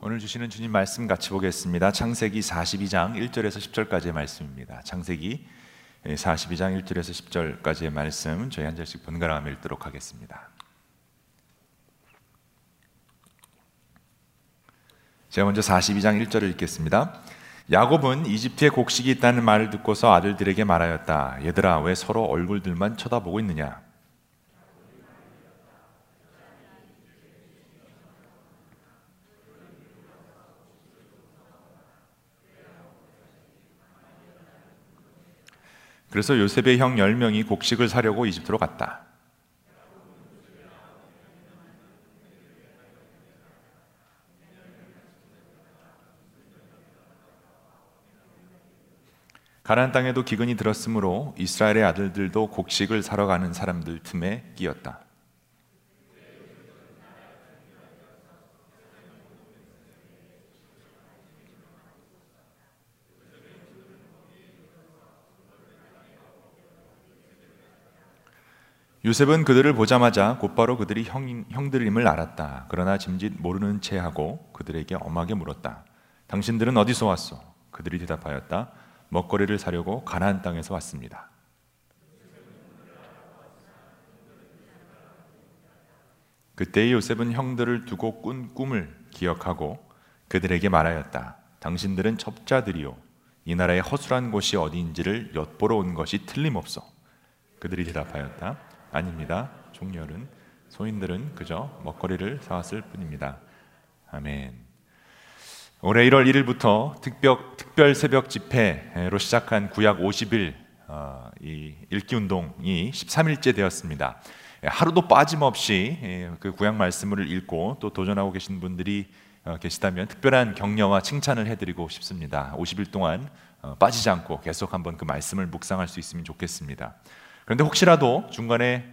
오늘 주시는 주님 말씀 같이 보겠습니다. 창세기 42장 1절에서 10절까지의 말씀입니다. 창세기 42장 1절에서 10절까지의 말씀 저희 한 절씩 번갈아 가며 읽도록 하겠습니다. 제가 먼저 42장 1절을 읽겠습니다. 야곱은 이집트에 곡식이 있다는 말을 듣고서 아들들에게 말하였다. 얘들아 왜 서로 얼굴들만 쳐다보고 있느냐? 그래서 요셉의 형 10명이 곡식을 사려고 이집트로 갔다. 가나안 땅에도 기근이 들었으므로 이스라엘의 아들들도 곡식을 사러 가는 사람들 틈에 끼었다. 요셉은 그들을 보자마자 곧바로 그들이 형, 형들임을 알았다. 그러나 짐짓 모르는 채 하고 그들에게 엄하게 물었다. 당신들은 어디서 왔소? 그들이 대답하였다. 먹거리를 사려고 가나안 땅에서 왔습니다. 그때 요셉은 형들을 두고 꾼 꿈을 기억하고 그들에게 말하였다. 당신들은 첩자들이요. 이 나라의 허술한 곳이 어디인지를 엿보러 온 것이 틀림없어. 그들이 대답하였다. 아닙니다. 종렬은 소인들은 그저 먹거리를 사왔을 뿐입니다. 아멘. 올해 1월 1일부터 특별, 특별 새벽 집회로 시작한 구약 50일 어, 이 읽기 운동이 13일째 되었습니다. 예, 하루도 빠짐없이 예, 그 구약 말씀을 읽고 또 도전하고 계신 분들이 어, 계시다면 특별한 격려와 칭찬을 해드리고 싶습니다. 50일 동안 어, 빠지지 않고 계속 한번 그 말씀을 묵상할 수 있으면 좋겠습니다. 그런데 혹시라도 중간에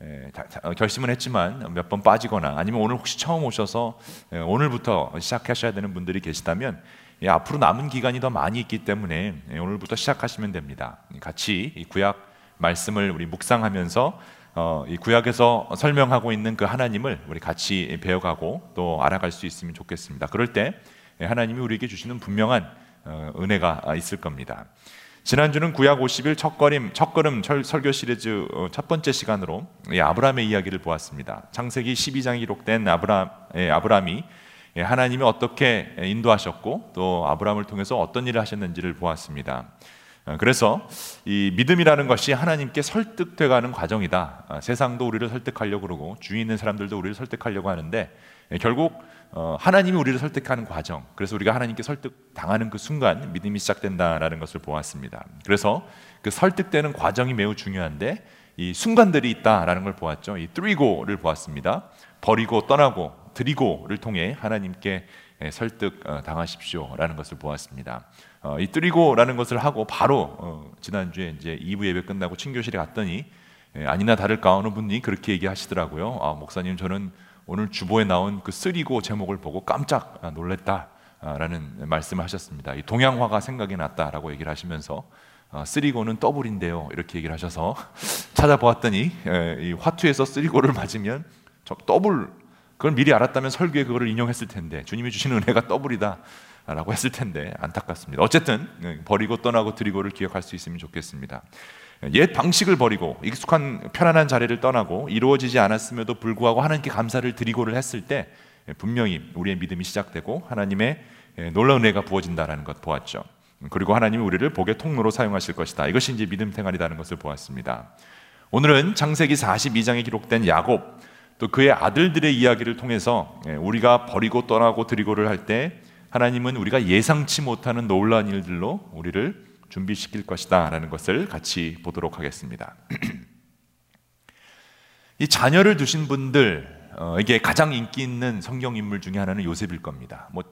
예, 어, 결심은 했지만 몇 번 빠지거나 아니면 오늘 혹시 처음 오셔서 예, 오늘부터 시작하셔야 되는 분들이 계시다면 예, 앞으로 남은 기간이 더 많이 있기 때문에 오늘부터 시작하시면 됩니다. 같이 구약 말씀을 우리 묵상하면서 어, 이 구약에서 설명하고 있는 그 하나님을 우리 같이 배워가고 또 알아갈 수 있으면 좋겠습니다. 그럴 때 하나님이 우리에게 주시는 분명한 어, 은혜가 있을 겁니다. 지난주는 구약 50일 첫걸음, 첫걸음 설교 시리즈 어, 첫 번째 시간으로 아브라함의 이야기를 보았습니다. 창세기 12장에 기록된 아브라함, 예, 아브라함이 예, 하나님이 어떻게 인도하셨고 또 아브라함을 통해서 어떤 일을 하셨는지를 보았습니다. 어, 그래서 이 믿음이라는 것이 하나님께 설득돼가는 과정이다. 아, 세상도 우리를 설득하려고 그러고 주위 있는 사람들도 우리를 설득하려고 하는데 예, 결국 어, 하나님이 우리를 설득하는 과정, 그래서 우리가 하나님께 설득 당하는 그 순간 믿음이 시작된다라는 것을 보았습니다. 그래서 그 설득되는 과정이 매우 중요한데 이 순간들이 있다라는 걸 보았죠. 이 뜨리고를 보았습니다. 버리고 떠나고 드리고를 통해 하나님께 예, 설득 어, 당하십시오라는 것을 보았습니다. 어, 이 뜨리고라는 것을 하고 바로 지난주에 이제 2부 예배 끝나고 친교실에 갔더니 예, 아니나 다를까 어느 분이 그렇게 얘기하시더라고요. 아, 목사님 저는 오늘 주보에 나온 그 쓰리고 제목을 보고 깜짝 놀랬다라는 말씀을 하셨습니다. 이 동양화가 생각이 났다라고 얘기를 하시면서 어, 쓰리고는 더블인데요 이렇게 얘기를 하셔서 찾아보았더니 이 화투에서 쓰리고를 맞으면 저 더블 그걸 미리 알았다면 설교에 그거를 인용했을 텐데 주님이 주시는 은혜가 더블이다. 라고 했을 텐데 안타깝습니다. 어쨌든 버리고 떠나고 드리고를 기억할 수 있으면 좋겠습니다. 옛 방식을 버리고 익숙한 편안한 자리를 떠나고 이루어지지 않았음에도 불구하고 하나님께 감사를 드리고를 했을 때 분명히 우리의 믿음이 시작되고 하나님의 놀라운 은혜가 부어진다라는 것 보았죠. 그리고 하나님이 우리를 복의 통로로 사용하실 것이다. 이것이 이제 믿음 생활이라는 것을 보았습니다. 오늘은 창세기 42장에 기록된 야곱 또 그의 아들들의 이야기를 통해서 우리가 버리고 떠나고 드리고를 할 때 하나님은 우리가 예상치 못하는 놀라운 일들로 우리를 준비시킬 것이다라는 것을 같이 보도록 하겠습니다. 이 자녀를 두신 분들 어, 이게 가장 인기 있는 성경 인물 중에 하나는 요셉일 겁니다. 뭐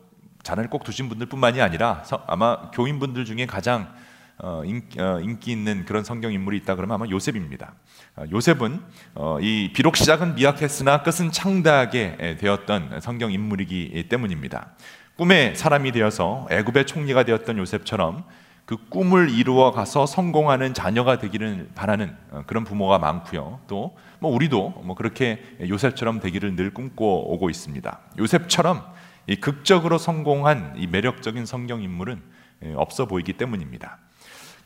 자녀를 꼭 두신 분들뿐만이 아니라 서, 아마 교인분들 중에 가장 어, 인, 어, 인기 있는 그런 성경 인물이 있다 그러면 아마 요셉입니다. 어, 요셉은 어, 이 비록 시작은 미약했으나 끝은 창대하게 되었던 성경 인물이기 때문입니다. 꿈의 사람이 되어서 애굽의 총리가 되었던 요셉처럼 그 꿈을 이루어 가서 성공하는 자녀가 되기를 바라는 어, 그런 부모가 많고요. 또 뭐 우리도 뭐 그렇게 요셉처럼 되기를 늘 꿈꿔 오고 있습니다. 요셉처럼 이 극적으로 성공한 이 매력적인 성경 인물은 예, 없어 보이기 때문입니다.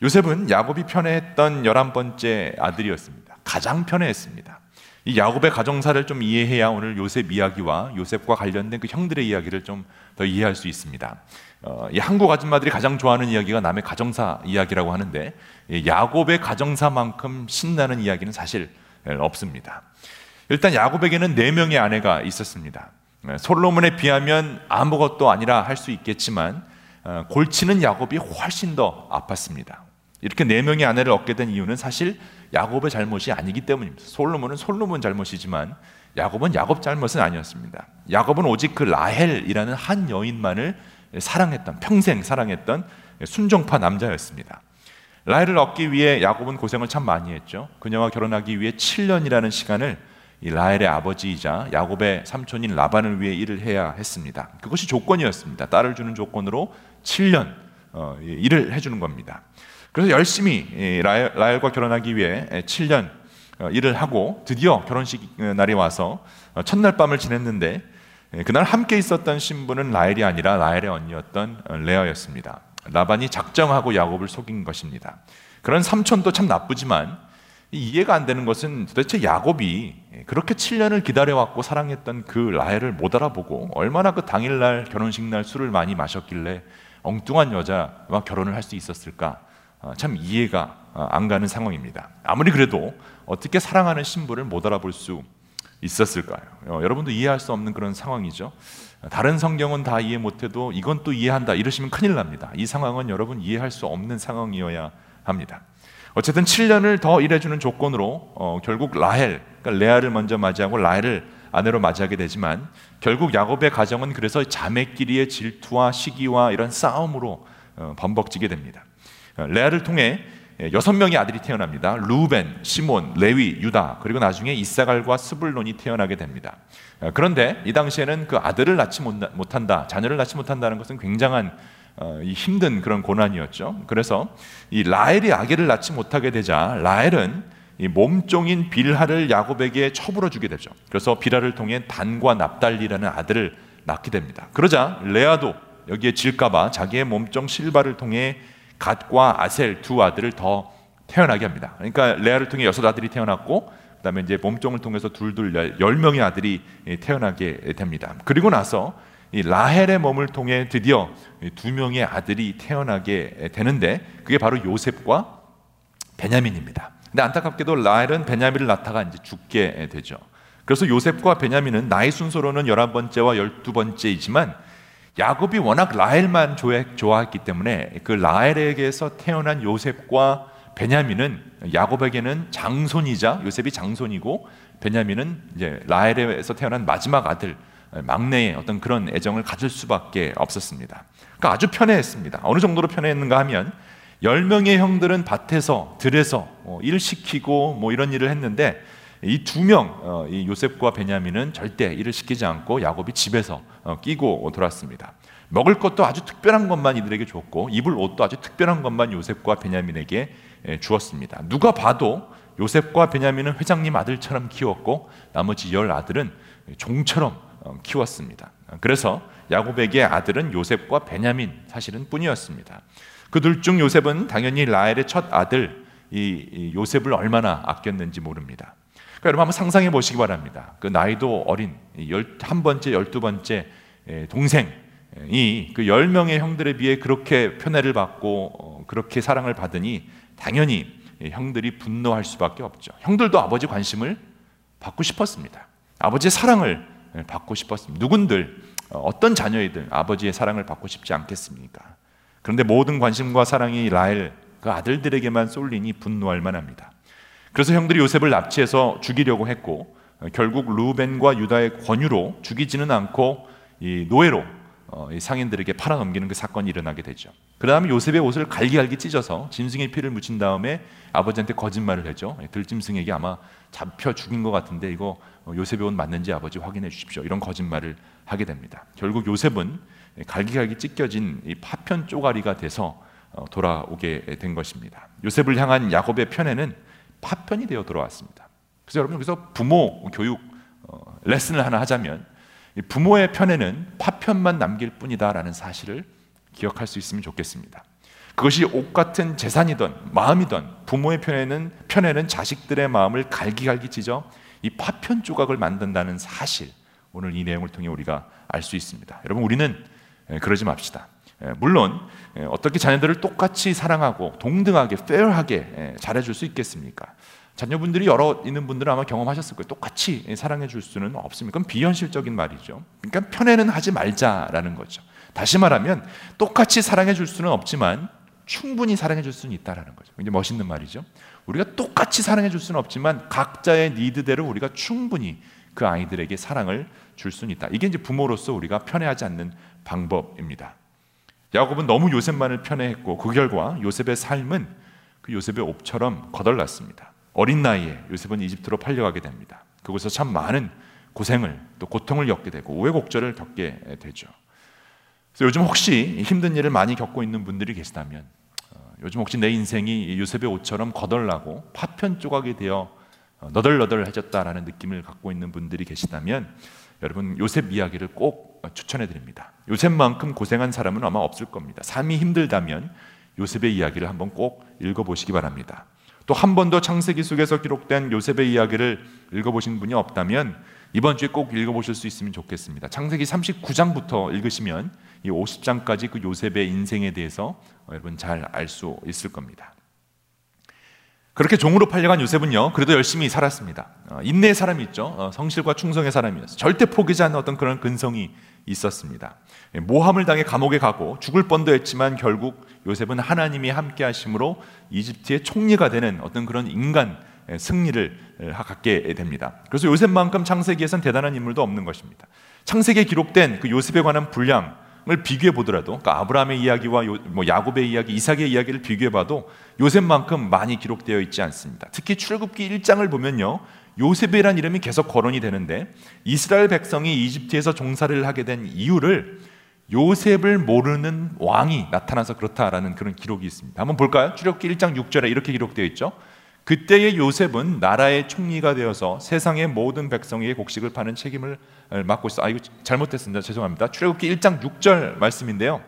요셉은 야곱이 편애했던 열한 번째 아들이었습니다. 가장 편애했습니다. 이 야곱의 가정사를 좀 이해해야 오늘 요셉 이야기와 요셉과 관련된 그 형들의 이야기를 좀 더 이해할 수 있습니다. 어, 이 한국 아줌마들이 가장 좋아하는 이야기가 남의 가정사 이야기라고 하는데 야곱의 가정사만큼 신나는 이야기는 사실 없습니다. 일단 야곱에게는 네 명의 아내가 있었습니다. 네, 솔로몬에 비하면 아무것도 아니라 할 수 있겠지만 어, 골치는 야곱이 훨씬 더 아팠습니다. 이렇게 네 명의 아내를 얻게 된 이유는 사실 야곱의 잘못이 아니기 때문입니다. 솔로몬은 솔로몬 잘못이지만 야곱은 야곱 잘못은 아니었습니다. 야곱은 오직 그 라헬이라는 한 여인만을 사랑했던 평생 사랑했던 순종파 남자였습니다. 라헬을 얻기 위해 야곱은 고생을 참 많이 했죠. 그녀와 결혼하기 위해 7년이라는 시간을 이 라헬의 아버지이자 야곱의 삼촌인 라반을 위해 일을 해야 했습니다. 그것이 조건이었습니다. 딸을 주는 조건으로 7년 어, 일을 해주는 겁니다. 그래서 열심히 라헬, 과 결혼하기 위해 7년 어, 일을 하고 드디어 결혼식 어, 날이 와서 어, 첫날 밤을 지냈는데 그날 함께 있었던 신부는 라헬이 아니라 라헬의 언니였던 레아였습니다. 라반이 작정하고 야곱을 속인 것입니다. 그런 삼촌도 참 나쁘지만 이해가 안 되는 것은 도대체 야곱이 그렇게 7년을 기다려왔고 사랑했던 그 라헬을 못 알아보고 얼마나 그 당일날 결혼식 날 술을 많이 마셨길래 엉뚱한 여자와 결혼을 할 수 있었을까? 어, 참 이해가 어, 안 가는 상황입니다. 아무리 그래도 어떻게 사랑하는 신부를 못 알아볼 수 있었을까요? 어, 여러분도 이해할 수 없는 그런 상황이죠. 다른 성경은 다 이해 못해도 이건 또 이해한다 이러시면 큰일 납니다. 이 상황은 여러분 이해할 수 없는 상황이어야 합니다. 어쨌든 7년을 더 일해주는 조건으로 어, 결국 라헬, 그러니까 레아를 먼저 맞이하고 라헬을 아내로 맞이하게 되지만 결국 야곱의 가정은 그래서 자매끼리의 질투와 시기와 이런 싸움으로 어, 범벅지게 됩니다. 어, 레아를 통해 여섯 명의 아들이 태어납니다. 루벤, 시몬, 레위, 유다 그리고 나중에 이사갈과 스불론이 태어나게 됩니다. 어, 그런데 이 당시에는 그 아들을 낳지 못한다, 자녀를 낳지 못한다는 것은 굉장한 어, 힘든 그런 고난이었죠. 그래서 이 라헬이 아기를 낳지 못하게 되자 라헬은 이 몸종인 빌하를 야곱에게 처불어 주게 되죠. 그래서 빌하를 통해 단과 납달리라는 아들을 낳게 됩니다. 그러자 레아도 여기에 질까봐 자기의 몸종 실바를 통해 갓과 아셀 두 아들을 더 태어나게 합니다. 그러니까 레아를 통해 여섯 아들이 태어났고 그다음에 이제 몸종을 통해서 둘둘 열 명의 아들이 태어나게 됩니다. 그리고 나서 이 라헬의 몸을 통해 드디어 두 명의 아들이 태어나게 되는데 그게 바로 요셉과 베냐민입니다. 근데 안타깝게도 라헬은 베냐민을 낳다가 이제 죽게 되죠. 그래서 요셉과 베냐민은 나이 순서로는 11번째와 12번째이지만 야곱이 워낙 라헬만 좋아했기 때문에 그 라헬에게서 태어난 요셉과 베냐민은 야곱에게는 장손이자 요셉이 장손이고 베냐민은 이제 라헬에서 태어난 마지막 아들 막내의 어떤 그런 애정을 가질 수밖에 없었습니다. 그러니까 아주 편애했습니다. 어느 정도로 편애했는가 하면 열 명의 형들은 밭에서 들에서 어, 일 시키고 뭐 이런 일을 했는데 이 두 명, 어, 이 요셉과 베냐민은 절대 일을 시키지 않고 야곱이 집에서 어, 끼고 돌았습니다. 먹을 것도 아주 특별한 것만 이들에게 줬고 입을 옷도 아주 특별한 것만 요셉과 베냐민에게 주었습니다. 누가 봐도 요셉과 베냐민은 회장님 아들처럼 키웠고 나머지 열 아들은 종처럼 어, 키웠습니다. 그래서 야곱에게 아들은 요셉과 베냐민 사실은 뿐이었습니다. 그둘 중 요셉은 당연히 라헬의 첫 아들 이 요셉을 얼마나 아꼈는지 모릅니다. 여러분 한번 상상해 보시기 바랍니다. 그 나이도 어린 한 번째, 열두 번째 동생이 그열 명의 형들에 비해 그렇게 편애를 받고 어, 그렇게 사랑을 받으니 당연히 형들이 분노할 수밖에 없죠. 형들도 아버지 관심을 받고 싶었습니다. 아버지의 사랑을 받고 싶었습니다. 누군들 어, 어떤 자녀이든 아버지의 사랑을 받고 싶지 않겠습니까? 그런데 모든 관심과 사랑이 라헬 그 아들들에게만 쏠리니 분노할 만합니다. 그래서 형들이 요셉을 납치해서 죽이려고 했고 어, 결국 루벤과 유다의 권유로 죽이지는 않고 이 노예로 어, 이 상인들에게 팔아넘기는 그 사건이 일어나게 되죠. 그 다음에 요셉의 옷을 갈기갈기 찢어서 짐승의 피를 묻힌 다음에 아버지한테 거짓말을 하죠. 들짐승에게 아마 잡혀 죽인 것 같은데 이거 어, 요셉의 옷 맞는지 아버지 확인해 주십시오. 이런 거짓말을 하게 됩니다. 결국 요셉은 갈기갈기 찢겨진 이 파편 쪼가리가 돼서 어, 돌아오게 된 것입니다. 요셉을 향한 야곱의 편에는 파편이 되어 돌아왔습니다. 그래서 여러분 여기서 부모 교육 어, 레슨을 하나 하자면 부모의 편에는 파편만 남길 뿐이다라는 사실을 기억할 수 있으면 좋겠습니다. 그것이 옷 같은 재산이든 마음이든 부모의 편에는 편에는 자식들의 마음을 갈기갈기 찢어 이 파편 조각을 만든다는 사실 오늘 이 내용을 통해 우리가 알 수 있습니다. 여러분 우리는 그러지 맙시다. 물론 어떻게 자녀들을 똑같이 사랑하고 동등하게 페어하게 잘해줄 수 있겠습니까? 자녀분들이 여러 있는 분들은 아마 경험하셨을 거예요. 똑같이 사랑해 줄 수는 없습니다. 그건 비현실적인 말이죠. 그러니까 편애는 하지 말자라는 거죠. 다시 말하면 똑같이 사랑해 줄 수는 없지만 충분히 사랑해 줄 수는 있다라는 거죠. 굉장히 멋있는 말이죠. 우리가 똑같이 사랑해 줄 수는 없지만 각자의 니드대로 우리가 충분히 그 아이들에게 사랑을 줄 수는 있다. 이게 이제 부모로서 우리가 편애하지 않는 방법입니다. 야곱은 너무 요셉만을 편애했고 그 결과 요셉의 삶은 그 요셉의 옵처럼 거덜났습니다. 어린 나이에 요셉은 이집트로 팔려가게 됩니다. 그곳에서 참 많은 고생을 또 고통을 겪게 되고 우여곡절을 겪게 되죠. 그래서 요즘 혹시 힘든 일을 많이 겪고 있는 분들이 계시다면 어, 요즘 혹시 내 인생이 요셉의 옷처럼 거덜나고 파편 조각이 되어 어, 너덜너덜해졌다라는 느낌을 갖고 있는 분들이 계시다면 여러분 요셉 이야기를 꼭 추천해 드립니다. 요셉만큼 고생한 사람은 아마 없을 겁니다. 삶이 힘들다면 요셉의 이야기를 한번 꼭 읽어 보시기 바랍니다. 또 한 번도 창세기 속에서 기록된 요셉의 이야기를 읽어 보신 분이 없다면 이번 주에 꼭 읽어 보실 수 있으면 좋겠습니다. 창세기 39장부터 읽으시면 이 50장까지 그 요셉의 인생에 대해서 여러분 잘 알 수 있을 겁니다. 그렇게 종으로 팔려간 요셉은요, 그래도 열심히 살았습니다. 어, 인내의 사람이 있죠. 어, 성실과 충성의 사람이었어요. 절대 포기지 않는 어떤 그런 근성이 있었습니다. 예, 모함을 당해 감옥에 가고 죽을 뻔도 했지만 결국 요셉은 하나님이 함께 하심으로 이집트의 총리가 되는 어떤 그런 인간 예, 승리를 예, 갖게 됩니다. 그래서 요셉만큼 창세기에선 대단한 인물도 없는 것입니다. 창세기에 기록된 그 요셉에 관한 분량 을 비교해 보더라도 그러니까 아브라함의 이야기와 요, 뭐 야곱의 이야기, 이삭의 이야기를 비교해 봐도 요셉만큼 많이 기록되어 있지 않습니다. 특히 출애굽기 1장을 보면요. 요셉이란 이름이 계속 거론이 되는데 이스라엘 백성이 이집트에서 종사를 하게 된 이유를 요셉을 모르는 왕이 나타나서 그렇다라는 그런 기록이 있습니다. 한번 볼까요? 출애굽기 1장 6절에 이렇게 기록되어 있죠. 그때의 요셉은 나라의 총리가 되어서 세상의 모든 백성에게 곡식을 파는 책임을 맡고 있어. 아 이거 잘못됐습니다. 죄송합니다. 출애굽기 1장 6절 말씀인데요.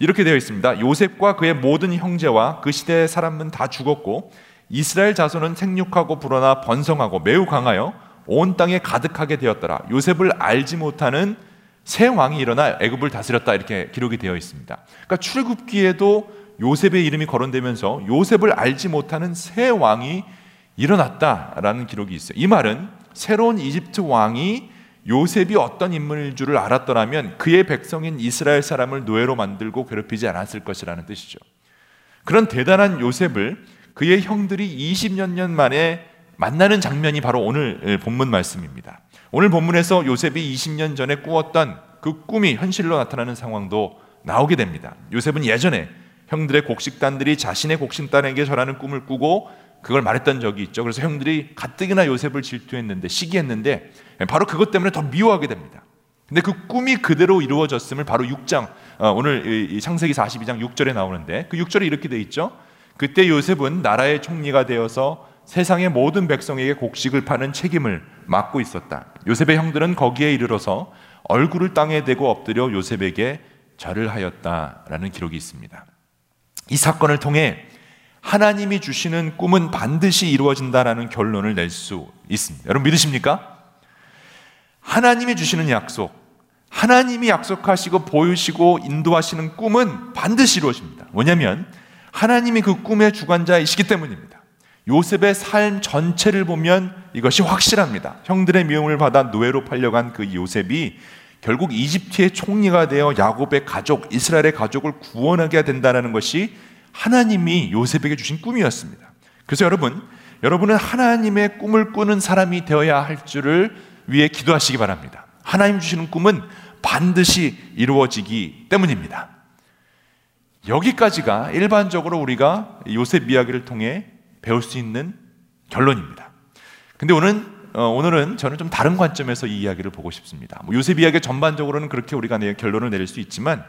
이렇게 되어 있습니다. 요셉과 그의 모든 형제와 그 시대의 사람은 다 죽었고 이스라엘 자손은 생육하고 불어나 번성하고 매우 강하여 온 땅에 가득하게 되었더라. 요셉을 알지 못하는 새 왕이 일어나 애굽을 다스렸다 이렇게 기록이 되어 있습니다. 그러니까 출애굽기에도 요셉의 이름이 거론되면서 요셉을 알지 못하는 새 왕이 일어났다라는 기록이 있어요. 이 말은 새로운 이집트 왕이 요셉이 어떤 인물일 줄을 알았더라면 그의 백성인 이스라엘 사람을 노예로 만들고 괴롭히지 않았을 것이라는 뜻이죠. 그런 대단한 요셉을 그의 형들이 20년 년 만에 만나는 장면이 바로 오늘 본문 말씀입니다. 오늘 본문에서 요셉이 20년 전에 꾸었던 그 꿈이 현실로 나타나는 상황도 나오게 됩니다. 요셉은 예전에 형들의 곡식단들이 자신의 곡식단에게 절하는 꿈을 꾸고 그걸 말했던 적이 있죠. 그래서 형들이 가뜩이나 요셉을 질투했는데 시기했는데 바로 그것 때문에 더 미워하게 됩니다. 근데 그 꿈이 그대로 이루어졌음을 바로 6장 어, 오늘 창세기 42장 6절에 나오는데 그 6절에 이렇게 돼 있죠. 그때 요셉은 나라의 총리가 되어서 세상의 모든 백성에게 곡식을 파는 책임을 맡고 있었다. 요셉의 형들은 거기에 이르러서 얼굴을 땅에 대고 엎드려 요셉에게 절을 하였다라는 기록이 있습니다. 이 사건을 통해 하나님이 주시는 꿈은 반드시 이루어진다라는 결론을 낼 수 있습니다. 여러분 믿으십니까? 하나님이 주시는 약속, 하나님이 약속하시고 보이시고 인도하시는 꿈은 반드시 이루어집니다. 뭐냐면 하나님이 그 꿈의 주관자이시기 때문입니다. 요셉의 삶 전체를 보면 이것이 확실합니다. 형들의 미움을 받아 노예로 팔려간 그 요셉이 결국 이집트의 총리가 되어 야곱의 가족, 이스라엘의 가족을 구원하게 된다는 것이 하나님이 요셉에게 주신 꿈이었습니다. 그래서 여러분, 여러분은 하나님의 꿈을 꾸는 사람이 되어야 할 줄을 위해 기도하시기 바랍니다. 하나님 주시는 꿈은 반드시 이루어지기 때문입니다. 여기까지가 일반적으로 우리가 요셉 이야기를 통해 배울 수 있는 결론입니다. 근데 오늘 어, 오늘은 저는 좀 다른 관점에서 이 이야기를 보고 싶습니다. 뭐 요셉 이야기 전반적으로는 그렇게 우리가 결론을 내릴 수 있지만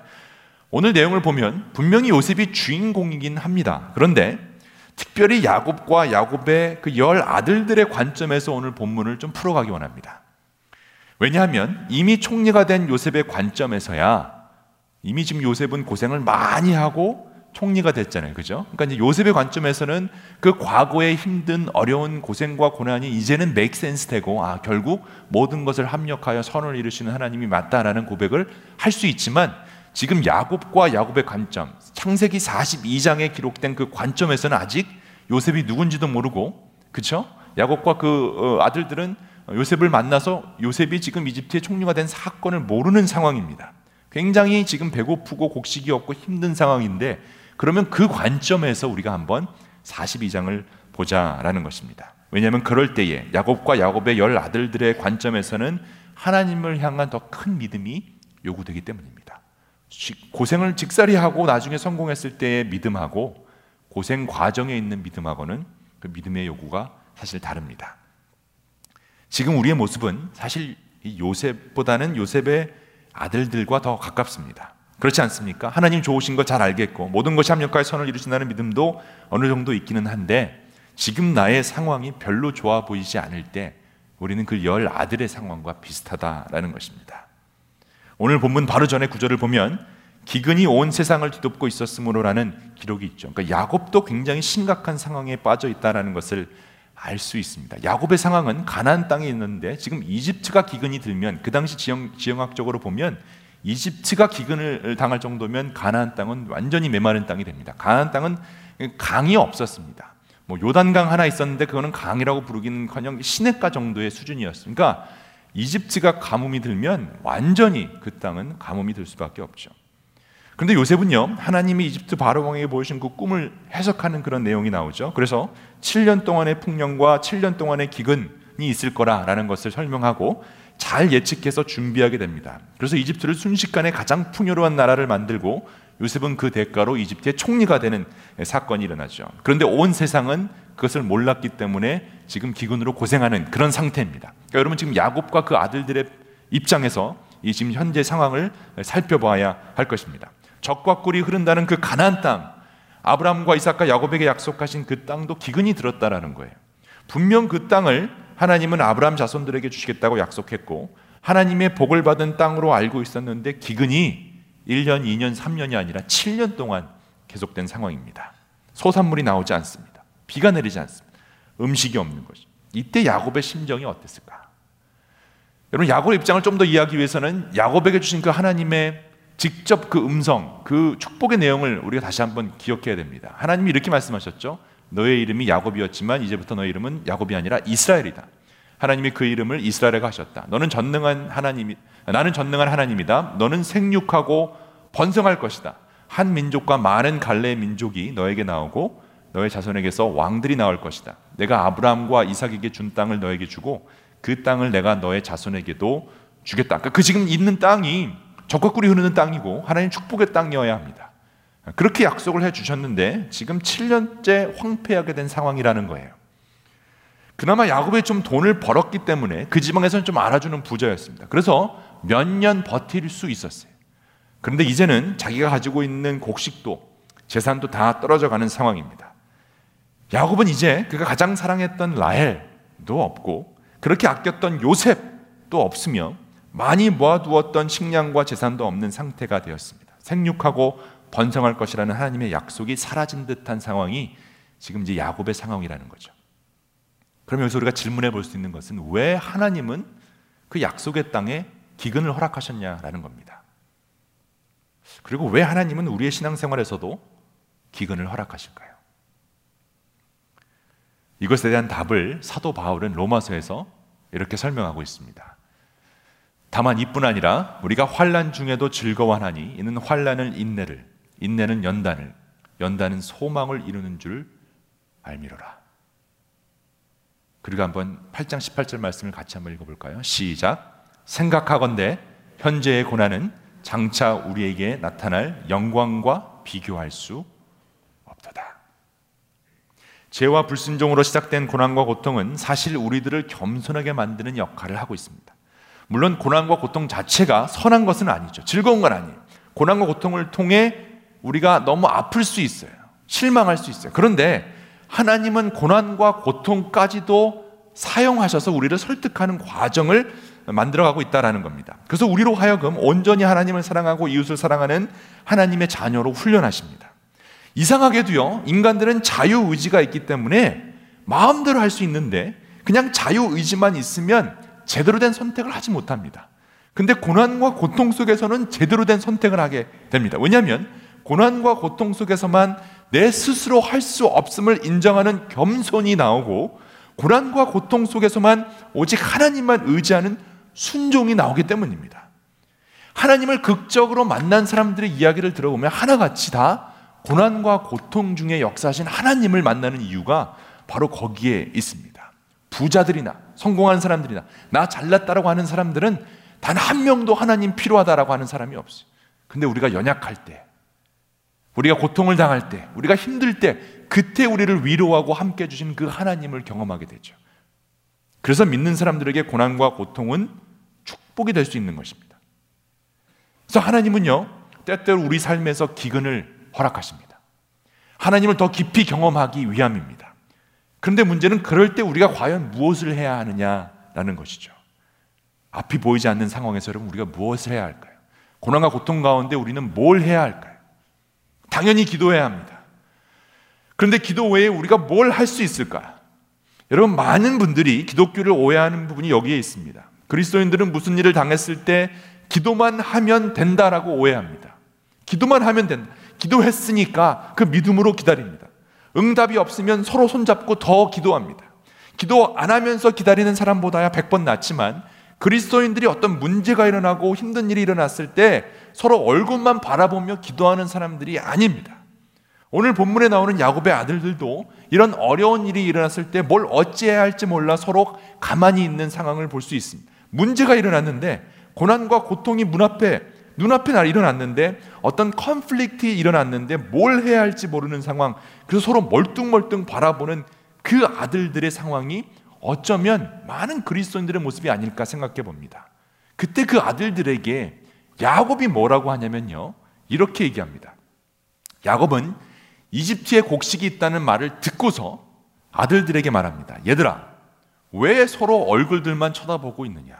오늘 내용을 보면 분명히 요셉이 주인공이긴 합니다. 그런데 특별히 야곱과 야곱의 그 열 아들들의 관점에서 오늘 본문을 좀 풀어가기 원합니다. 왜냐하면 이미 총리가 된 요셉의 관점에서야 이미 지금 요셉은 고생을 많이 하고 총리가 됐잖아요. 그죠? 그러니까 이제 요셉의 관점에서는 그 과거의 힘든 어려운 고생과 고난이 이제는 sense 되고 아, 결국 모든 것을 합력하여 선을 이루시는 하나님이 맞다라는 고백을 할 수 있지만 지금 야곱과 야곱의 관점, 창세기 42장에 기록된 그 관점에서는 아직 요셉이 누군지도 모르고 그렇죠? 야곱과 그 어, 아들들은 요셉을 만나서 요셉이 지금 이집트의 총리가 된 사건을 모르는 상황입니다. 굉장히 지금 배고프고 곡식이 없고 힘든 상황인데 그러면 그 관점에서 우리가 한번 42장을 보자라는 것입니다. 왜냐하면 그럴 때에 야곱과 야곱의 열 아들들의 관점에서는 하나님을 향한 더 큰 믿음이 요구되기 때문입니다. 고생을 직살이 하고 나중에 성공했을 때의 믿음하고 고생 과정에 있는 믿음하고는 그 믿음의 요구가 사실 다릅니다. 지금 우리의 모습은 사실 요셉보다는 요셉의 아들들과 더 가깝습니다. 그렇지 않습니까? 하나님 좋으신 거 잘 알겠고 모든 것이 합력하여 선을 이루신다는 믿음도 어느 정도 있기는 한데 지금 나의 상황이 별로 좋아 보이지 않을 때 우리는 그 열 아들의 상황과 비슷하다라는 것입니다. 오늘 본문 바로 전에 구절을 보면 기근이 온 세상을 뒤덮고 있었으므로라는 기록이 있죠. 그러니까 야곱도 굉장히 심각한 상황에 빠져 있다라는 것을 알 수 있습니다. 야곱의 상황은 가나안 땅에 있는데 지금 이집트가 기근이 들면 그 당시 지형, 지형학적으로 보면 이집트가 기근을 당할 정도면 가나안 땅은 완전히 메마른 땅이 됩니다. 가나안 땅은 강이 없었습니다. 뭐 요단강 하나 있었는데 그거는 강이라고 부르기는커녕 시냇가 정도의 수준이었습니다. 그러니까 이집트가 가뭄이 들면 완전히 그 땅은 가뭄이 들 수밖에 없죠. 그런데 요셉은요, 하나님이 이집트 바로 왕에게 보여준 그 꿈을 해석하는 그런 내용이 나오죠. 그래서 7년 동안의 풍년과 7년 동안의 기근이 있을 거라라는 것을 설명하고 잘 예측해서 준비하게 됩니다. 그래서 이집트를 순식간에 가장 풍요로운 나라를 만들고 요셉은 그 대가로 이집트의 총리가 되는 사건이 일어나죠. 그런데 온 세상은 그것을 몰랐기 때문에 지금 기근으로 고생하는 그런 상태입니다. 그러니까 여러분 지금 야곱과 그 아들들의 입장에서 이 지금 현재 상황을 살펴봐야 할 것입니다. 적과 꿀이 흐른다는 그 가나안 땅, 아브라함과 이삭과 야곱에게 약속하신 그 땅도 기근이 들었다라는 거예요. 분명 그 땅을 하나님은 아브라함 자손들에게 주시겠다고 약속했고 하나님의 복을 받은 땅으로 알고 있었는데 기근이 1년, 2년, 3년이 아니라 7년 동안 계속된 상황입니다. 소산물이 나오지 않습니다. 비가 내리지 않습니다. 음식이 없는 것이. 이때 야곱의 심정이 어땠을까? 여러분 야곱의 입장을 좀 더 이해하기 위해서는 야곱에게 주신 그 하나님의 직접 그 음성, 그 축복의 내용을 우리가 다시 한번 기억해야 됩니다. 하나님이 이렇게 말씀하셨죠. 너의 이름이 야곱이었지만 이제부터 너의 이름은 야곱이 아니라 이스라엘이다. 하나님이 그 이름을 이스라엘에가 하셨다. 너는 전능한 하나님이 나는 전능한 하나님이다. 너는 생육하고 번성할 것이다. 한 민족과 많은 갈래의 민족이 너에게 나오고 너의 자손에게서 왕들이 나올 것이다. 내가 아브라함과 이삭에게 준 땅을 너에게 주고 그 땅을 내가 너의 자손에게도 주겠다. 그러니까 그 지금 있는 땅이 적과 꿀이 흐르는 땅이고 하나님 축복의 땅이어야 합니다. 그렇게 약속을 해 주셨는데 지금 7년째 황폐하게 된 상황이라는 거예요. 그나마 야곱이 좀 돈을 벌었기 때문에 그 지방에서는 좀 알아주는 부자였습니다. 그래서 몇 년 버틸 수 있었어요. 그런데 이제는 자기가 가지고 있는 곡식도 재산도 다 떨어져 가는 상황입니다. 야곱은 이제 그가 가장 사랑했던 라헬도 없고 그렇게 아꼈던 요셉도 없으며 많이 모아두었던 식량과 재산도 없는 상태가 되었습니다. 생육하고 번성할 것이라는 하나님의 약속이 사라진 듯한 상황이 지금 이제 야곱의 상황이라는 거죠. 그럼 여기서 우리가 질문해 볼 수 있는 것은 왜 하나님은 그 약속의 땅에 기근을 허락하셨냐라는 겁니다. 그리고 왜 하나님은 우리의 신앙생활에서도 기근을 허락하실까요? 이것에 대한 답을 사도 바울은 로마서에서 이렇게 설명하고 있습니다. 다만 이뿐 아니라 우리가 환란 중에도 즐거워하니 이는 환란을 인내를 인내는 연단을 연단은 소망을 이루는 줄 알미로라. 그리고 한번 8장 18절 말씀을 같이 한번 읽어볼까요? 시작. 생각하건대 현재의 고난은 장차 우리에게 나타날 영광과 비교할 수 없도다. 죄와 불순종으로 시작된 고난과 고통은 사실 우리들을 겸손하게 만드는 역할을 하고 있습니다. 물론 고난과 고통 자체가 선한 것은 아니죠. 즐거운 건 아니에요. 고난과 고통을 통해 우리가 너무 아플 수 있어요. 실망할 수 있어요. 그런데 하나님은 고난과 고통까지도 사용하셔서 우리를 설득하는 과정을 만들어가고 있다라는 겁니다. 그래서 우리로 하여금 온전히 하나님을 사랑하고 이웃을 사랑하는 하나님의 자녀로 훈련하십니다. 이상하게도요, 인간들은 자유 의지가 있기 때문에 마음대로 할 수 있는데 그냥 자유 의지만 있으면 제대로 된 선택을 하지 못합니다. 근데 고난과 고통 속에서는 제대로 된 선택을 하게 됩니다. 왜냐하면 고난과 고통 속에서만 내 스스로 할 수 없음을 인정하는 겸손이 나오고 고난과 고통 속에서만 오직 하나님만 의지하는 순종이 나오기 때문입니다. 하나님을 극적으로 만난 사람들의 이야기를 들어보면 하나같이 다 고난과 고통 중에 역사하신 하나님을 만나는 이유가 바로 거기에 있습니다. 부자들이나 성공한 사람들이나 나 잘났다라고 하는 사람들은 단 한 명도 하나님 필요하다라고 하는 사람이 없어요. 근데 우리가 연약할 때, 우리가 고통을 당할 때, 우리가 힘들 때, 그때 우리를 위로하고 함께 해주신 그 하나님을 경험하게 되죠. 그래서 믿는 사람들에게 고난과 고통은 축복이 될 수 있는 것입니다. 그래서 하나님은요, 때때로 우리 삶에서 기근을 허락하십니다. 하나님을 더 깊이 경험하기 위함입니다. 그런데 문제는 그럴 때 우리가 과연 무엇을 해야 하느냐라는 것이죠. 앞이 보이지 않는 상황에서 여러분 우리가 무엇을 해야 할까요? 고난과 고통 가운데 우리는 뭘 해야 할까요? 당연히 기도해야 합니다. 그런데 기도 외에 우리가 뭘 할 수 있을까? 여러분 많은 분들이 기독교를 오해하는 부분이 여기에 있습니다. 그리스도인들은 무슨 일을 당했을 때 기도만 하면 된다라고 오해합니다. 기도만 하면 된다. 기도했으니까 그 믿음으로 기다립니다. 응답이 없으면 서로 손잡고 더 기도합니다. 기도 안 하면서 기다리는 사람보다야 100번 낫지만 그리스도인들이 어떤 문제가 일어나고 힘든 일이 일어났을 때 서로 얼굴만 바라보며 기도하는 사람들이 아닙니다. 오늘 본문에 나오는 야곱의 아들들도 이런 어려운 일이 일어났을 때 뭘 어찌해야 할지 몰라 서로 가만히 있는 상황을 볼 수 있습니다. 문제가 일어났는데 고난과 고통이 문 앞에 눈앞에 날 일어났는데 어떤 컨플릭트 일어났는데 뭘 해야 할지 모르는 상황. 그래서 서로 멀뚱멀뚱 바라보는 그 아들들의 상황이 어쩌면 많은 그리스도인들의 모습이 아닐까 생각해 봅니다. 그때 그 아들들에게 야곱이 뭐라고 하냐면요. 이렇게 얘기합니다. 야곱은 이집트에 곡식이 있다는 말을 듣고서 아들들에게 말합니다. 얘들아, 왜 서로 얼굴들만 쳐다보고 있느냐?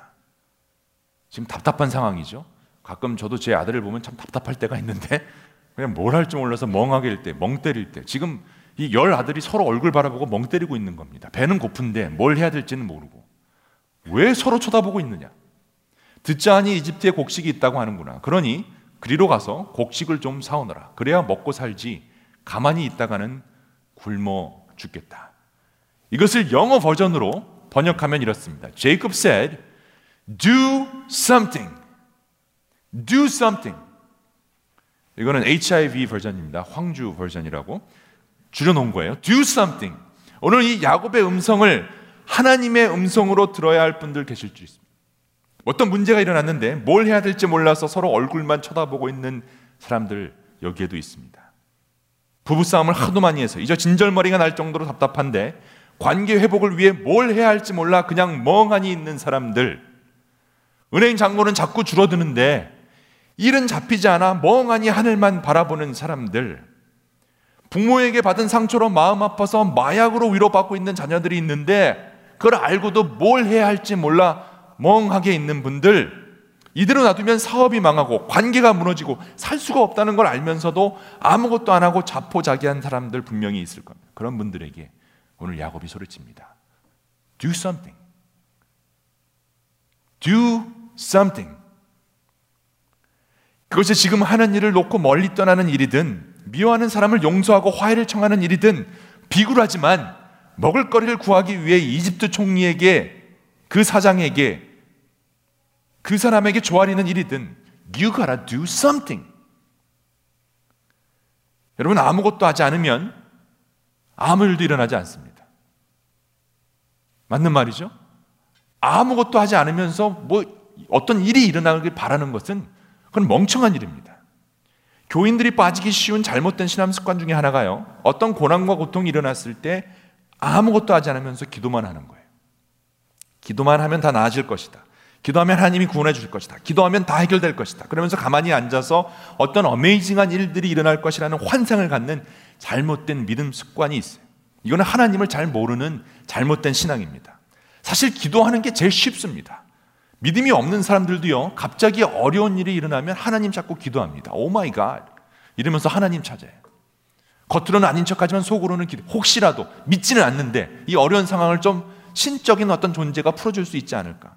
지금 답답한 상황이죠. 가끔 저도 제 아들을 보면 참 답답할 때가 있는데 그냥 뭘 할지 몰라서 멍하게 일 때, 멍 때릴 때 지금 이 열 아들이 서로 얼굴 바라보고 멍 때리고 있는 겁니다. 배는 고픈데 뭘 해야 될지는 모르고 왜 서로 쳐다보고 있느냐? 듣자 하니 이집트에 곡식이 있다고 하는구나. 그러니 그리로 가서 곡식을 좀 사오너라. 그래야 먹고 살지. 가만히 있다가는 굶어 죽겠다. 이것을 영어 버전으로 번역하면 이렇습니다. Jacob said, "Do something." do something. 이거는 HIV 버전입니다. 황주 버전이라고 줄여놓은 거예요. do something. 오늘 이 야곱의 음성을 하나님의 음성으로 들어야 할 분들 계실 수 있습니다. 어떤 문제가 일어났는데 뭘 해야 될지 몰라서 서로 얼굴만 쳐다보고 있는 사람들 여기에도 있습니다. 부부싸움을 하도 많이 해서 이제 진절머리가 날 정도로 답답한데 관계 회복을 위해 뭘 해야 할지 몰라 그냥 멍하니 있는 사람들 은행 잔고는 자꾸 줄어드는데 일은 잡히지 않아 멍하니 하늘만 바라보는 사람들, 부모에게 받은 상처로 마음 아파서 마약으로 위로받고 있는 자녀들이 있는데 그걸 알고도 뭘 해야 할지 몰라 멍하게 있는 분들, 이대로 놔두면 사업이 망하고 관계가 무너지고 살 수가 없다는 걸 알면서도 아무것도 안 하고 자포자기한 사람들 분명히 있을 겁니다. 그런 분들에게 오늘 야곱이 소리칩니다. Do something. Do something. 그것이 지금 하는 일을 놓고 멀리 떠나는 일이든 미워하는 사람을 용서하고 화해를 청하는 일이든 비굴하지만 먹을 거리를 구하기 위해 이집트 총리에게 그 사장에게 그 사람에게 조아리는 일이든 you gotta do something. 여러분 아무것도 하지 않으면 아무 일도 일어나지 않습니다. 맞는 말이죠? 아무것도 하지 않으면서 뭐 어떤 일이 일어나길 바라는 것은 그건 멍청한 일입니다. 교인들이 빠지기 쉬운 잘못된 신앙 습관 중에 하나가요. 어떤 고난과 고통이 일어났을 때 아무것도 하지 않으면서 기도만 하는 거예요. 기도만 하면 다 나아질 것이다. 기도하면 하나님이 구원해 줄 것이다. 기도하면 다 해결될 것이다. 그러면서 가만히 앉아서 어떤 amazing한 일들이 일어날 것이라는 환상을 갖는 잘못된 믿음 습관이 있어요. 이거는 하나님을 잘 모르는 잘못된 신앙입니다. 사실 기도하는 게 제일 쉽습니다. 믿음이 없는 사람들도요, 갑자기 어려운 일이 일어나면 하나님 찾고 기도합니다. Oh my God. 이러면서 하나님 찾아요. 겉으로는 아닌 척 하지만 속으로는 기도. 혹시라도 믿지는 않는데 이 어려운 상황을 좀 신적인 어떤 존재가 풀어줄 수 있지 않을까.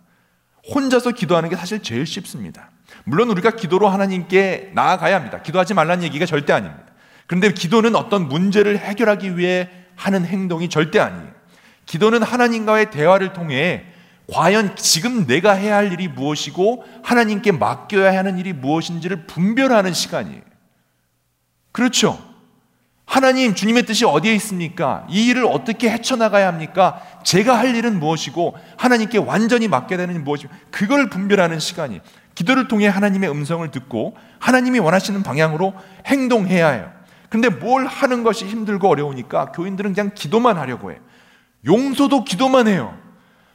혼자서 기도하는 게 사실 제일 쉽습니다. 물론 우리가 기도로 하나님께 나아가야 합니다. 기도하지 말라는 얘기가 절대 아닙니다. 그런데 기도는 어떤 문제를 해결하기 위해 하는 행동이 절대 아니에요. 기도는 하나님과의 대화를 통해 과연 지금 내가 해야 할 일이 무엇이고 하나님께 맡겨야 하는 일이 무엇인지를 분별하는 시간이에요. 그렇죠. 하나님, 주님의 뜻이 어디에 있습니까? 이 일을 어떻게 헤쳐나가야 합니까? 제가 할 일은 무엇이고, 하나님께 완전히 맡게 되는 무엇이고, 그걸 분별하는 시간이 기도를 통해 하나님의 음성을 듣고, 하나님이 원하시는 방향으로 행동해야 해요. 근데 뭘 하는 것이 힘들고 어려우니까 교인들은 그냥 기도만 하려고 해요. 용서도 기도만 해요.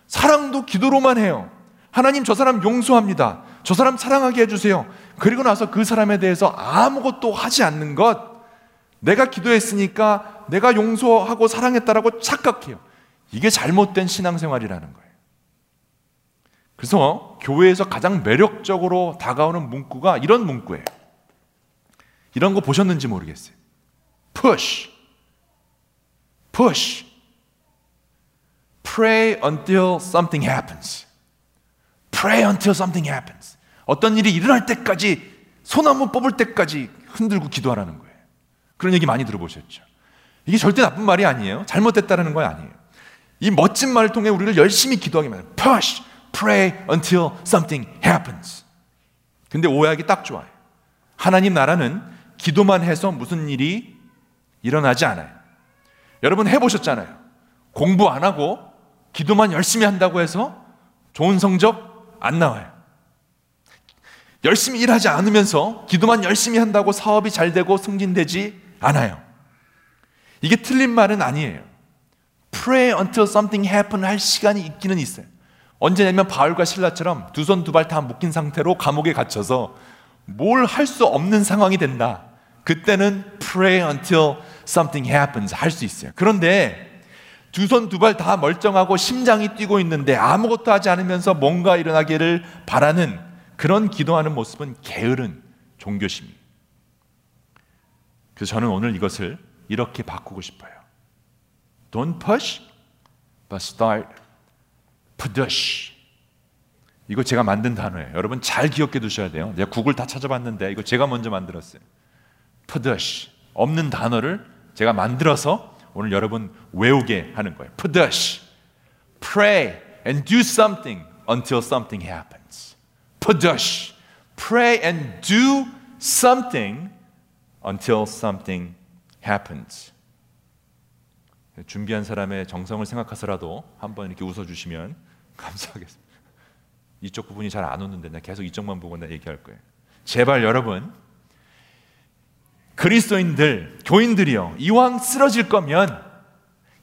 사랑도 기도로만 해요. 하나님 저 사람 용서합니다. 저 사람 사랑하게 해주세요. 그리고 나서 그 사람에 대해서 아무것도 하지 않는 것, 내가 기도했으니까 내가 용서하고 사랑했다라고 착각해요. 이게 잘못된 신앙생활이라는 거예요. 그래서 교회에서 가장 매력적으로 다가오는 문구가 이런 문구예요. 이런 거 보셨는지 모르겠어요. push, push, pray until something happens. pray until something happens. 어떤 일이 일어날 때까지 소나무 뽑을 때까지 흔들고 기도하라는 거예요. 그런 얘기 많이 들어보셨죠. 이게 절대 나쁜 말이 아니에요. 잘못됐다는 거 아니에요. 이 멋진 말을 통해 우리를 열심히 기도하게 만든 push, pray until something happens. 근데 오해하기 딱 좋아요. 하나님 나라는 기도만 해서 무슨 일이 일어나지 않아요. 여러분 해보셨잖아요. 공부 안 하고 기도만 열심히 한다고 해서 좋은 성적 안 나와요. 열심히 일하지 않으면서 기도만 열심히 한다고 사업이 잘 되고 승진되지 않아요. 이게 틀린 말은 아니에요. Pray until something happen 할 시간이 있기는 있어요. 언제냐면 바울과 신라처럼 두 손 두 발 다 묶인 상태로 감옥에 갇혀서 뭘 할 수 없는 상황이 된다. 그때는 pray until something happens 할 수 있어요. 그런데 두 손 두 발 다 멀쩡하고 심장이 뛰고 있는데 아무것도 하지 않으면서 뭔가 일어나기를 바라는 그런 기도하는 모습은 게으른 종교심입니다. 그래서 저는 오늘 이것을 이렇게 바꾸고 싶어요. Don't push, but start push. 이거 제가 만든 단어예요. 여러분 잘 기억해 두셔야 돼요. 제가 구글 다 찾아봤는데 이거 제가 먼저 만들었어요. push. 없는 단어를 제가 만들어서 오늘 여러분 외우게 하는 거예요. push. Pray and do something until something happens. push. Pray and do something until something happens. 준비한 사람의 정성을 생각해서라도 한번 이렇게 웃어주시면 감사하겠습니다. 이쪽 부분이 잘안 웃는데 나 계속 이쪽만 보고 나 얘기할 거예요. 제발 여러분 그리스도인들 교인들이요 이왕 쓰러질 거면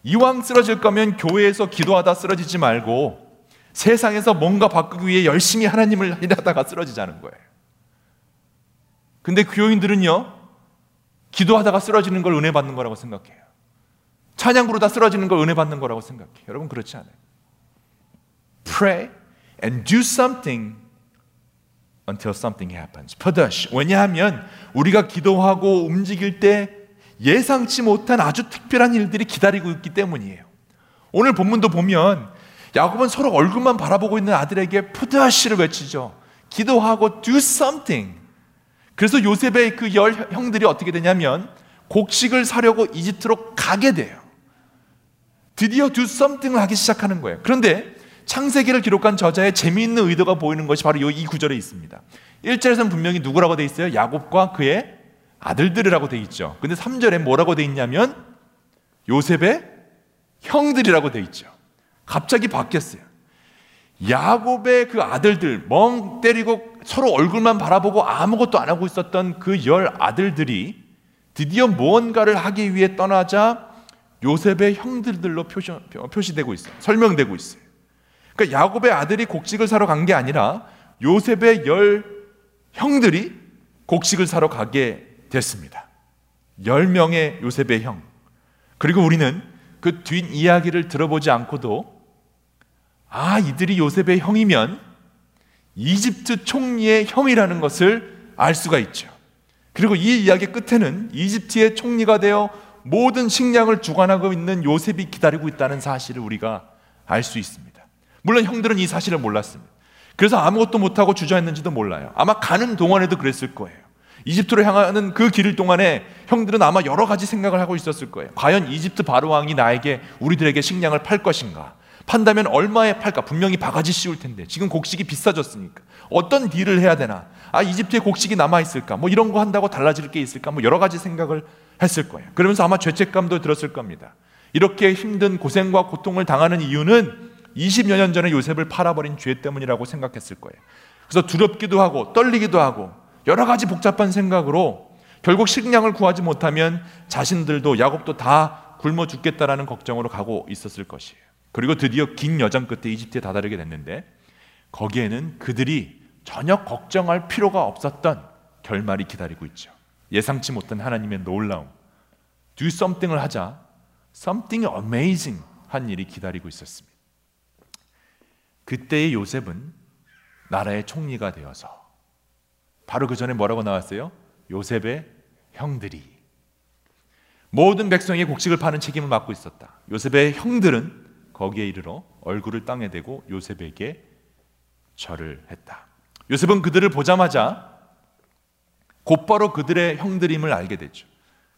이왕 쓰러질 거면 교회에서 기도하다 쓰러지지 말고 세상에서 뭔가 바꾸기 위해 열심히 하나님을 일하다가 쓰러지자는 거예요. 근데 교인들은요 기도하다가 쓰러지는 걸 은혜 받는 거라고 생각해요. 찬양 부르다 쓰러지는 걸 은혜 받는 거라고 생각해요. 여러분 그렇지 않아요. Pray and do something until something happens. 퍼더시. 왜냐하면 우리가 기도하고 움직일 때 예상치 못한 아주 특별한 일들이 기다리고 있기 때문이에요. 오늘 본문도 보면 야곱은 서로 얼굴만 바라보고 있는 아들에게 푸드하시를 외치죠. 기도하고 do something. 그래서 요셉의 그 열 형들이 어떻게 되냐면 곡식을 사려고 이집트로 가게 돼요. 드디어 do something을 하기 시작하는 거예요. 그런데 창세기를 기록한 저자의 재미있는 의도가 보이는 것이 바로 이 구절에 있습니다. 1절에서는 분명히 누구라고 돼 있어요? 야곱과 그의 아들들이라고 돼 있죠. 근데 3절에 뭐라고 돼 있냐면 요셉의 형들이라고 돼 있죠. 갑자기 바뀌었어요. 야곱의 그 아들들 멍 때리고 서로 얼굴만 바라보고 아무것도 안 하고 있었던 그 열 아들들이 드디어 무언가를 하기 위해 떠나자 요셉의 형들들로 표시, 표시되고 있어요. 설명되고 있어요. 그러니까 야곱의 아들이 곡식을 사러 간 게 아니라 요셉의 열 형들이 곡식을 사러 가게 됐습니다. 열 명의 요셉의 형. 그리고 우리는 그 뒷 이야기를 들어보지 않고도 아, 이들이 요셉의 형이면 이집트 총리의 형이라는 것을 알 수가 있죠. 그리고 이 이야기 끝에는 이집트의 총리가 되어 모든 식량을 주관하고 있는 요셉이 기다리고 있다는 사실을 우리가 알 수 있습니다. 물론 형들은 이 사실을 몰랐습니다. 그래서 아무것도 못하고 주저했는지도 몰라요. 아마 가는 동안에도 그랬을 거예요. 이집트로 향하는 그 길을 동안에 형들은 아마 여러 가지 생각을 하고 있었을 거예요. 과연 이집트 바로 왕이 나에게 우리들에게 식량을 팔 것인가? 판다면 얼마에 팔까? 분명히 바가지 씌울 텐데 지금 곡식이 비싸졌으니까 어떤 딜을 해야 되나? 아 이집트에 곡식이 남아 있을까? 뭐 이런 거 한다고 달라질 게 있을까? 뭐 여러 가지 생각을 했을 거예요. 그러면서 아마 죄책감도 들었을 겁니다. 이렇게 힘든 고생과 고통을 당하는 이유는 20여 년 전에 요셉을 팔아버린 죄 때문이라고 생각했을 거예요. 그래서 두렵기도 하고 떨리기도 하고 여러 가지 복잡한 생각으로 결국 식량을 구하지 못하면 자신들도 야곱도 다 굶어 죽겠다라는 걱정으로 가고 있었을 것이에요. 그리고 드디어 긴 여정 끝에 이집트에 다다르게 됐는데 거기에는 그들이 전혀 걱정할 필요가 없었던 결말이 기다리고 있죠. 예상치 못한 하나님의 놀라움. Do something을 하자 something amazing 한 일이 기다리고 있었습니다. 그때의 요셉은 나라의 총리가 되어서 바로 그 전에 뭐라고 나왔어요? 요셉의 형들이 모든 백성의 곡식을 파는 책임을 맡고 있었다. 요셉의 형들은 거기에 이르러 얼굴을 땅에 대고 요셉에게 절을 했다. 요셉은 그들을 보자마자 곧바로 그들의 형들임을 알게 됐죠.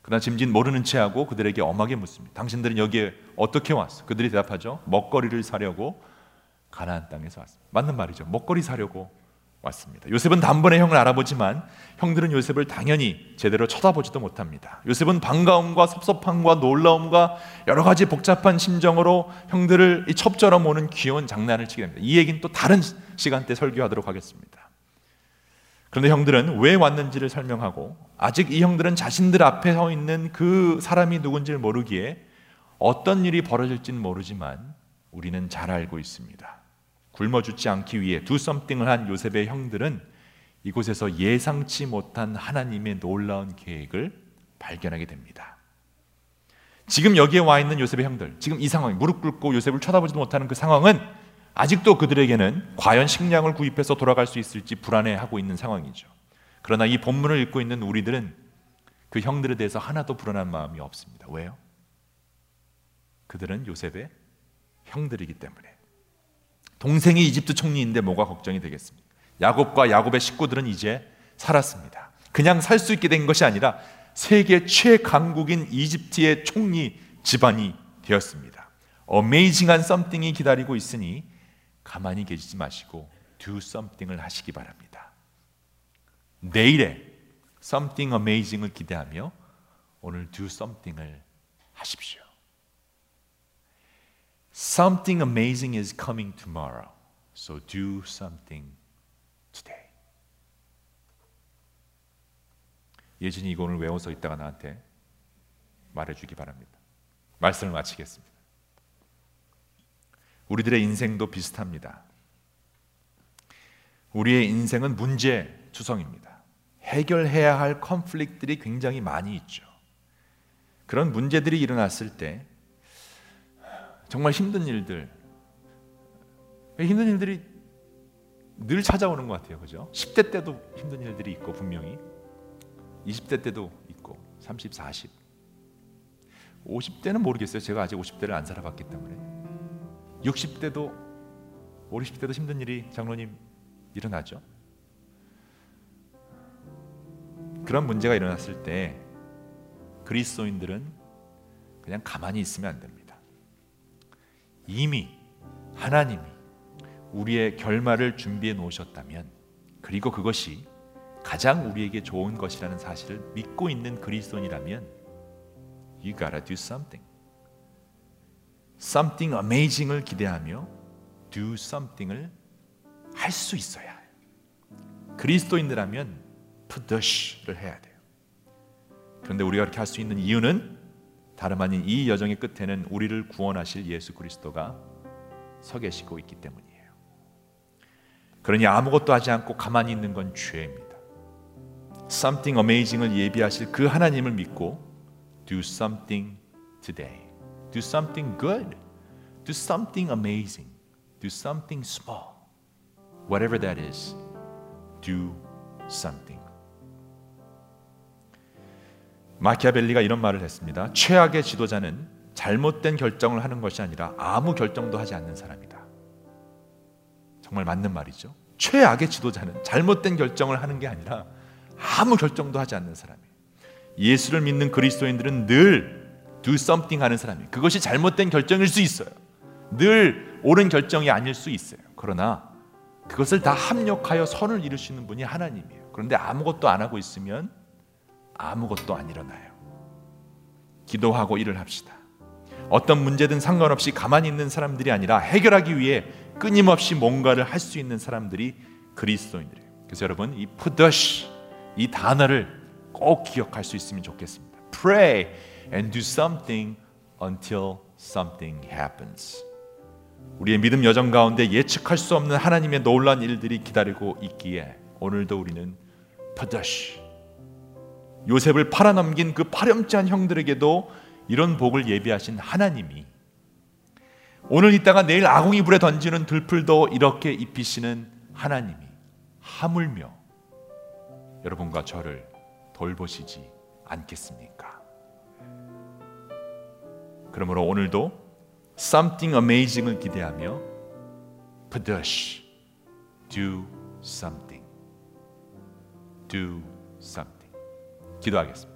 그러나 짐진 모르는 체하고 그들에게 엄하게 묻습니다. 당신들은 여기에 어떻게 왔어? 그들이 대답하죠. 먹거리를 사려고 가나안 땅에서 왔습니다. 맞는 말이죠. 먹거리 사려고 왔습니다. 요셉은 단번에 형을 알아보지만 형들은 요셉을 당연히 제대로 쳐다보지도 못합니다. 요셉은 반가움과 섭섭함과 놀라움과 여러 가지 복잡한 심정으로 형들을 이 첩처럼 오는 귀여운 장난을 치게 됩니다. 이 얘기는 또 다른 시간대 설교하도록 하겠습니다. 그런데 형들은 왜 왔는지를 설명하고 아직 이 형들은 자신들 앞에 서 있는 그 사람이 누군지를 모르기에 어떤 일이 벌어질지는 모르지만 우리는 잘 알고 있습니다. 굶어 죽지 않기 위해 두 썸띵을 한 요셉의 형들은 이곳에서 예상치 못한 하나님의 놀라운 계획을 발견하게 됩니다. 지금 여기에 와 있는 요셉의 형들, 지금 이 상황, 무릎 꿇고 요셉을 쳐다보지도 못하는 그 상황은 아직도 그들에게는 과연 식량을 구입해서 돌아갈 수 있을지 불안해하고 있는 상황이죠. 그러나 이 본문을 읽고 있는 우리들은 그 형들에 대해서 하나도 불안한 마음이 없습니다. 왜요? 그들은 요셉의 형들이기 때문에. 동생이 이집트 총리인데 뭐가 걱정이 되겠습니까? 야곱과 야곱의 식구들은 이제 살았습니다. 그냥 살 수 있게 된 것이 아니라 세계 최강국인 이집트의 총리 집안이 되었습니다. 어메이징한 썸띵이 기다리고 있으니 가만히 계시지 마시고 do something을 하시기 바랍니다. 내일에 something amazing을 기대하며 오늘 do something을 하십시오. Something amazing is coming tomorrow. So do something today. 예진이 이거 오늘 외워서 있다가 나한테 말해주기 바랍니다. 말씀을 마치겠습니다. 우리들의 인생도 비슷합니다. 우리의 인생은 문제 투성입니다. 해결해야 할 컨플릭트들이 굉장히 많이 있죠. 그런 문제들이 일어났을 때 정말 힘든 일들 힘든 일들이 늘 찾아오는 것 같아요. 그죠? 10대 때도 힘든 일들이 있고 분명히 20대 때도 있고 30, 40 50대는 모르겠어요. 제가 아직 50대를 안 살아봤기 때문에 60대도 50, 60대도 힘든 일이 장로님 일어나죠. 그런 문제가 일어났을 때 그리스도인들은 그냥 가만히 있으면 안 됩니다. 이미 하나님이 우리의 결말을 준비해 놓으셨다면 그리고 그것이 가장 우리에게 좋은 것이라는 사실을 믿고 있는 그리스도인이라면 you gotta do something. something amazing을 기대하며 do something을 할 수 있어야 해요. 그리스도인들하면 푸드쉬를 해야 돼요. 그런데 우리가 그렇게 할 수 있는 이유는 다름 아닌 이 여정의 끝에는 우리를 구원하실 예수 그리스도가 서 계시고 있기 때문이에요. 그러니 아무것도 하지 않고 가만히 있는 건 죄입니다. Something amazing을 예비하실 그 하나님을 믿고 do something today. Do something good. Do something amazing. Do something small. whatever that is, do something. 마키아벨리가 이런 말을 했습니다. 최악의 지도자는 잘못된 결정을 하는 것이 아니라 아무 결정도 하지 않는 사람이다. 정말 맞는 말이죠. 최악의 지도자는 잘못된 결정을 하는 게 아니라 아무 결정도 하지 않는 사람이에요. 예수를 믿는 그리스도인들은 늘 do something 하는 사람이에요. 그것이 잘못된 결정일 수 있어요. 늘 옳은 결정이 아닐 수 있어요. 그러나 그것을 다 합력하여 선을 이루시는 분이 하나님이에요. 그런데 아무것도 안 하고 있으면 아무것도 안 일어나요. 기도하고 일을 합시다. 어떤 문제든 상관없이 가만히 있는 사람들이 아니라 해결하기 위해 끊임없이 뭔가를 할 수 있는 사람들이 그리스도인들이에요. 그래서 여러분 이 푸더시 이 단어를 꼭 기억할 수 있으면 좋겠습니다. Pray and do something until something happens. 우리의 믿음 여정 가운데 예측할 수 없는 하나님의 놀란 일들이 기다리고 있기에 오늘도 우리는 푸더시 요셉을 팔아넘긴 그 파렴치한 형들에게도 이런 복을 예비하신 하나님이 오늘 있다가 내일 아궁이 불에 던지는 들풀도 이렇게 입히시는 하나님이 하물며 여러분과 저를 돌보시지 않겠습니까? 그러므로 오늘도 something amazing을 기대하며 push, do something, do something. 기도하겠습니다.